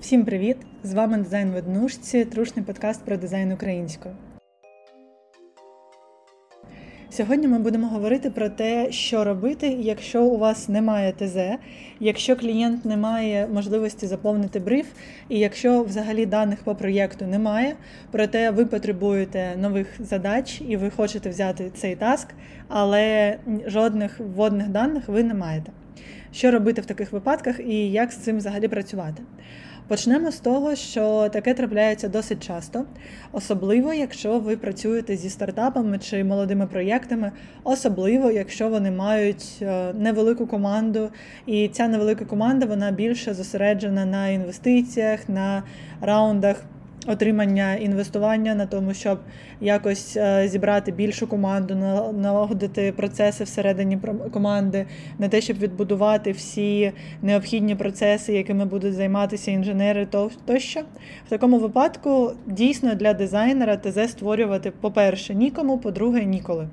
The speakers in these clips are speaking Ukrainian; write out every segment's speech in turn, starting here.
Всім привіт! З вами дизайн в однушці, трушний подкаст про дизайн українською. Сьогодні ми будемо говорити про те, що робити, якщо у вас немає ТЗ, якщо клієнт не має можливості заповнити бриф, і якщо взагалі даних по проєкту немає, проте ви потребуєте нових задач і ви хочете взяти цей таск, але жодних вводних даних ви не маєте. Що робити в таких випадках і як з цим взагалі працювати? Почнемо з того, що таке трапляється досить часто, особливо, якщо ви працюєте зі стартапами чи молодими проєктами, особливо, якщо вони мають е, невелику команду, і ця невелика команда вона більше зосереджена на інвестиціях, на раундах отримання інвестування на тому, щоб якось е, зібрати більшу команду, налагодити процеси всередині команди, на те, щоб відбудувати всі необхідні процеси, якими будуть займатися інженери, тощо. В такому випадку дійсно для дизайнера ТЗ створювати, по-перше, нікому, по-друге, ніколи.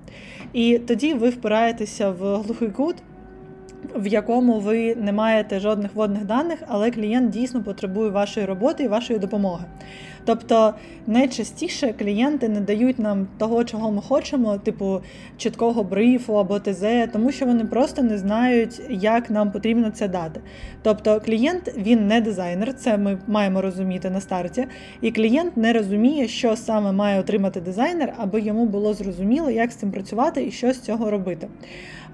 І тоді ви впираєтеся в глухий кут в якому ви не маєте жодних водних даних, але клієнт дійсно потребує вашої роботи і вашої допомоги. Тобто найчастіше клієнти не дають нам того, чого ми хочемо, типу чіткого брифу або ТЗ, тому що вони просто не знають, як нам потрібно це дати. Тобто клієнт він не дизайнер, це ми маємо розуміти на старті, і клієнт не розуміє, що саме має отримати дизайнер, аби йому було зрозуміло, як з цим працювати і що з цього робити.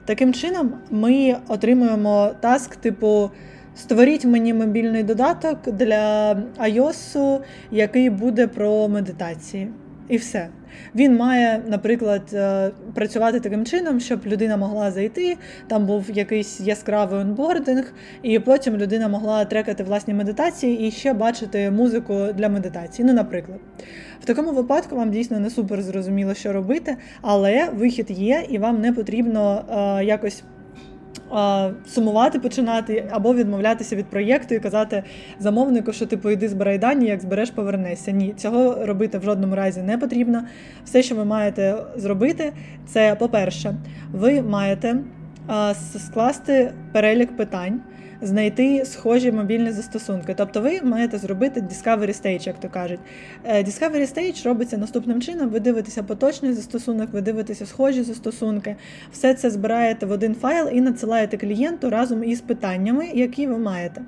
Таким чином, ми отримуємо таск, типу, створіть мені мобільний додаток для iOS, який буде про медитації. І все. Він має, наприклад, е, працювати таким чином, щоб людина могла зайти, там був якийсь яскравий онбординг, і потім людина могла трекати власні медитації і ще бачити музику для медитації. Ну, наприклад. В такому випадку вам дійсно не супер зрозуміло, що робити, але вихід є, і вам не потрібно е, якось сумувати починати або відмовлятися від проєкту і казати замовнику, що типу йди збирай дані, як збереш, повернешся. Ні, цього робити в жодному разі не потрібно. Все, що ви маєте зробити, це по-перше, ви маєте скласти перелік питань знайти схожі мобільні застосунки. Тобто ви маєте зробити Discovery Stage, як то кажуть. Е, Discovery Stage робиться наступним чином: ви дивитеся поточний застосунок, ви дивитеся схожі застосунки, все це збираєте в один файл і надсилаєте клієнту разом із питаннями, які ви маєте.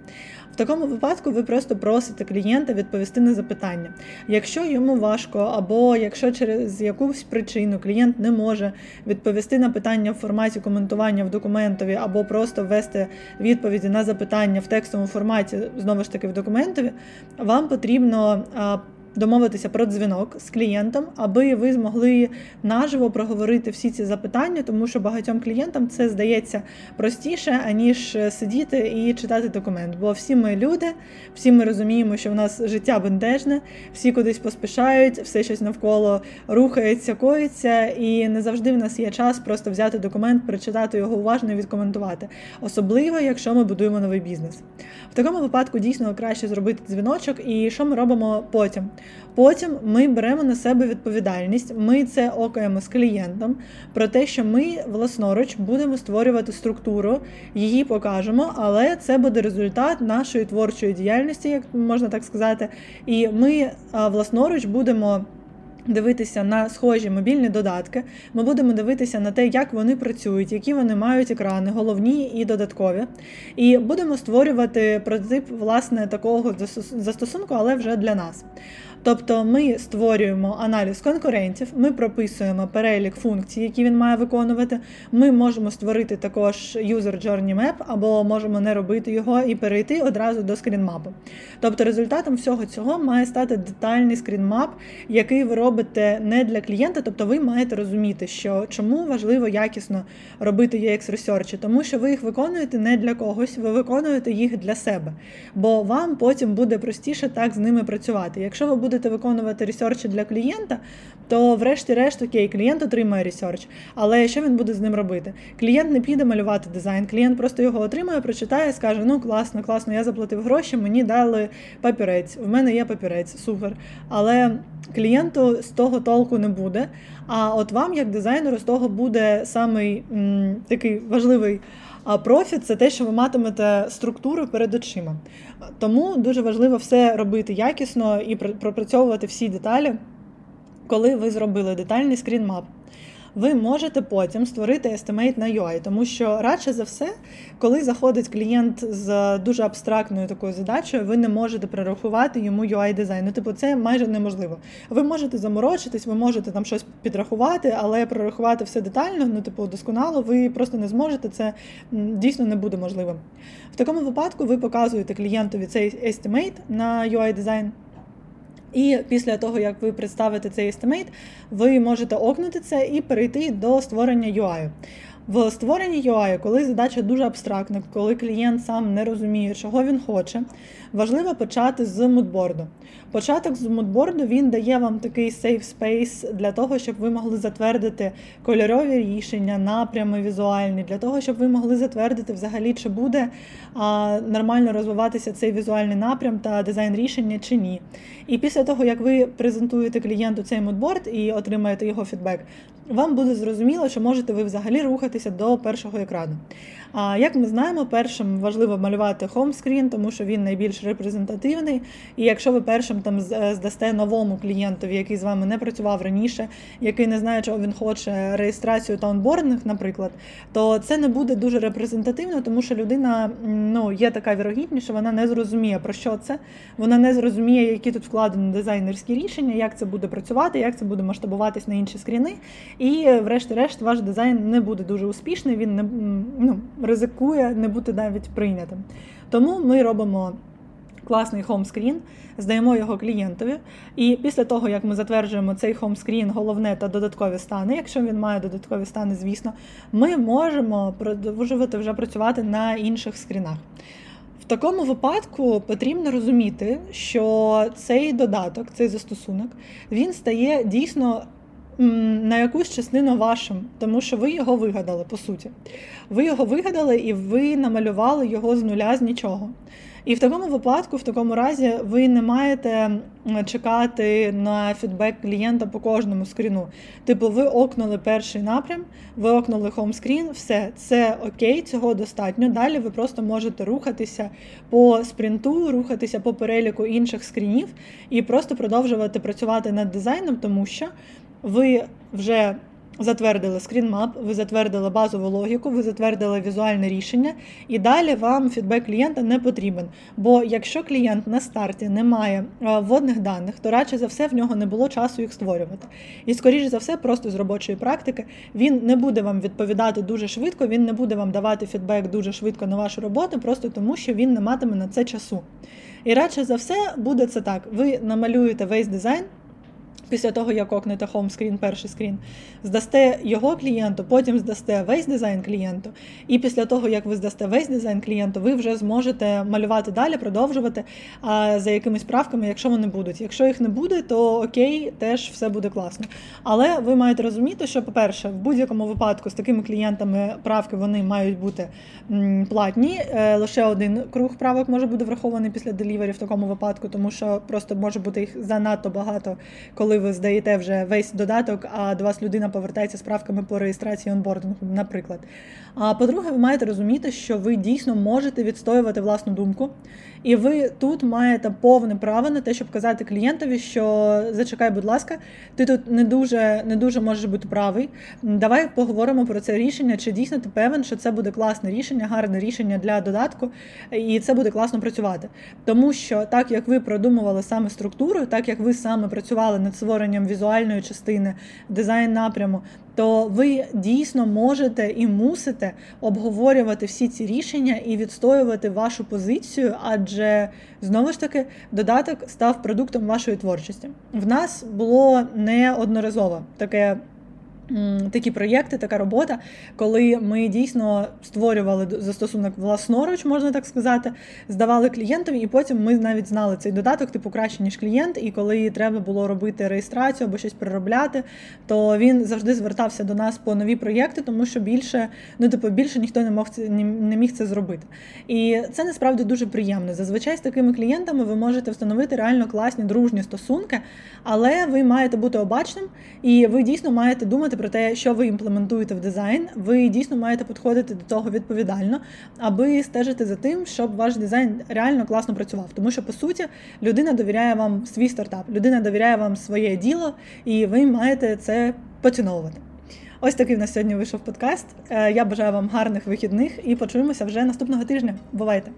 Такому випадку ви просто просите клієнта відповісти на запитання. Якщо йому важко, або якщо через якусь причину клієнт не може відповісти на питання в форматі коментування в документові, або просто ввести відповіді на запитання в текстовому форматі, знову ж таки в документові, вам потрібно домовитися про дзвінок з клієнтом, аби ви змогли наживо проговорити всі ці запитання, тому що багатьом клієнтам це здається простіше, аніж сидіти і читати документ. Бо всі ми люди, всі ми розуміємо, що в нас життя бентежне, всі кудись поспішають, все щось навколо рухається, коїться, і не завжди в нас є час просто взяти документ, прочитати його уважно і відкоментувати. Особливо, якщо ми будуємо новий бізнес. В такому випадку дійсно краще зробити дзвіночок, і що ми робимо потім? Потім ми беремо на себе відповідальність, ми це окаємо з клієнтом про те, що ми власноруч будемо створювати структуру, її покажемо, але це буде результат нашої творчої діяльності, як можна так сказати. І ми власноруч будемо. Дивитися на схожі мобільні додатки, ми будемо дивитися на те, як вони працюють, які вони мають екрани, головні і додаткові. І будемо створювати прототип власне такого застосунку, але вже для нас. Тобто ми створюємо аналіз конкурентів, ми прописуємо перелік функцій, які він має виконувати. Ми можемо створити також user journey map, або можемо не робити його і перейти одразу до скрінмапу. Тобто результатом всього цього має стати детальний скрінмап, який ви робите не для клієнта, тобто ви маєте розуміти, що чому важливо якісно робити UX ресерчі, тому що ви їх виконуєте не для когось, ви виконуєте їх для себе, бо вам потім буде простіше так з ними працювати. Якщо ви будете виконувати ресерчі для клієнта, то, врешті-решт, окей, клієнт отримає ресерч, але що він буде з ним робити? Клієнт не піде малювати дизайн, клієнт просто його отримає, прочитає, скаже: Ну класно, класно, я заплатив гроші, мені дали папірець. В мене є папірець, супер. Але клієнту з того толку не буде. А от вам, як дизайнеру, з того буде самий м, такий важливий А профіт це те, що ви матимете структуру перед очима. Тому дуже важливо все робити якісно і пропрацьовувати всі деталі, коли ви зробили детальний скрінмап ви можете потім створити естимейт на UI, тому що радше за все, коли заходить клієнт з дуже абстрактною такою задачею, ви не можете перерахувати йому UI дизайн. Ну, типу, це майже неможливо. Ви можете заморочитись, ви можете там щось підрахувати, але прорахувати все детально, ну типу, досконало, ви просто не зможете. Це дійсно не буде можливим. В такому випадку ви показуєте клієнтові цей естимейт на UI дизайн. І після того, як ви представите цей естимейт, ви можете окнути це і перейти до створення UI. В створенні UI, коли задача дуже абстрактна, коли клієнт сам не розуміє, чого він хоче, важливо почати з мудборду. Початок з мудборду він дає вам такий safe space для того, щоб ви могли затвердити кольорові рішення, напрями візуальні, для того, щоб ви могли затвердити взагалі, чи буде а, нормально розвиватися цей візуальний напрям та дизайн рішення чи ні. І після того, як ви презентуєте клієнту цей мудборд і отримаєте його фідбек, вам буде зрозуміло, що можете ви взагалі рухатися до першого екрану. А як ми знаємо, першим важливо малювати хомскрін, тому що він найбільш репрезентативний. І якщо ви першим там здасте новому клієнтові, який з вами не працював раніше, який не знає, чого він хоче, реєстрацію та онбординг, наприклад, то це не буде дуже репрезентативно, тому що людина ну, є така вірогідність, що вона не зрозуміє, про що це. Вона не зрозуміє, які тут вкладені дизайнерські рішення, як це буде працювати, як це буде масштабуватись на інші скріни. І, врешті-решт, ваш дизайн не буде дуже успішний, він не ну, ризикує не бути навіть прийнятим. Тому ми робимо. Класний хомскрін, здаємо його клієнтові, і після того, як ми затверджуємо цей хомскрін, головне та додаткові стани, якщо він має додаткові стани, звісно, ми можемо продовжувати вже працювати на інших скрінах. В такому випадку потрібно розуміти, що цей додаток, цей застосунок, він стає дійсно на якусь частину вашим, тому що ви його вигадали, по суті. Ви його вигадали і ви намалювали його з нуля з нічого. І в такому випадку, в такому разі, ви не маєте чекати на фідбек клієнта по кожному скріну. Типу, ви окнули перший напрям, ви окнули хомскрін, все, це окей, цього достатньо. Далі ви просто можете рухатися по спринту, рухатися по переліку інших скрінів і просто продовжувати працювати над дизайном, тому що ви вже затвердили скрінмап, ви затвердили базову логіку, ви затвердили візуальне рішення, і далі вам фідбек клієнта не потрібен. Бо якщо клієнт на старті не має вводних даних, то радше за все в нього не було часу їх створювати. І, скоріш за все, просто з робочої практики він не буде вам відповідати дуже швидко, він не буде вам давати фідбек дуже швидко на вашу роботу, просто тому що він не матиме на це часу. І радше за все буде це так: ви намалюєте весь дизайн після того, як окнете хоум-скрін, перший скрін, здасте його клієнту, потім здасте весь дизайн клієнту. І після того, як ви здасте весь дизайн клієнту, ви вже зможете малювати далі, продовжувати а, за якимись правками, якщо вони будуть. Якщо їх не буде, то окей, теж все буде класно. Але ви маєте розуміти, що, по-перше, в будь-якому випадку з такими клієнтами правки вони мають бути платні. Е, лише один круг правок може бути врахований після делівері в такому випадку, тому що просто може бути їх занадто багато, коли ви здаєте вже весь додаток, а до вас людина повертається з правками по реєстрації онбордингу, наприклад. А по-друге, ви маєте розуміти, що ви дійсно можете відстоювати власну думку, і ви тут маєте повне право на те, щоб казати клієнтові, що зачекай, будь ласка, ти тут не дуже не дуже можеш бути правий. Давай поговоримо про це рішення. Чи дійсно ти певен, що це буде класне рішення, гарне рішення для додатку, і це буде класно працювати. Тому що так як ви продумували саме структуру, так як ви саме працювали над створенням візуальної частини, дизайн напряму, то ви дійсно можете і мусите обговорювати всі ці рішення і відстоювати вашу позицію, адже знову ж таки додаток став продуктом вашої творчості. В нас було неодноразово таке такі проєкти, така робота, коли ми дійсно створювали застосунок власноруч, можна так сказати, здавали клієнтові, і потім ми навіть знали цей додаток, типу краще, ніж клієнт. І коли треба було робити реєстрацію або щось переробляти, то він завжди звертався до нас по нові проєкти, тому що більше, ну типу, більше ніхто не мог це не міг це зробити. І це насправді дуже приємно. Зазвичай з такими клієнтами ви можете встановити реально класні дружні стосунки, але ви маєте бути обачним і ви дійсно маєте думати про те, що ви імплементуєте в дизайн, ви дійсно маєте підходити до того відповідально, аби стежити за тим, щоб ваш дизайн реально класно працював. Тому що по суті людина довіряє вам свій стартап, людина довіряє вам своє діло, і ви маєте це поціновувати. Ось такий в нас сьогодні вийшов подкаст. Е, я бажаю вам гарних вихідних і почуємося вже наступного тижня. Бувайте!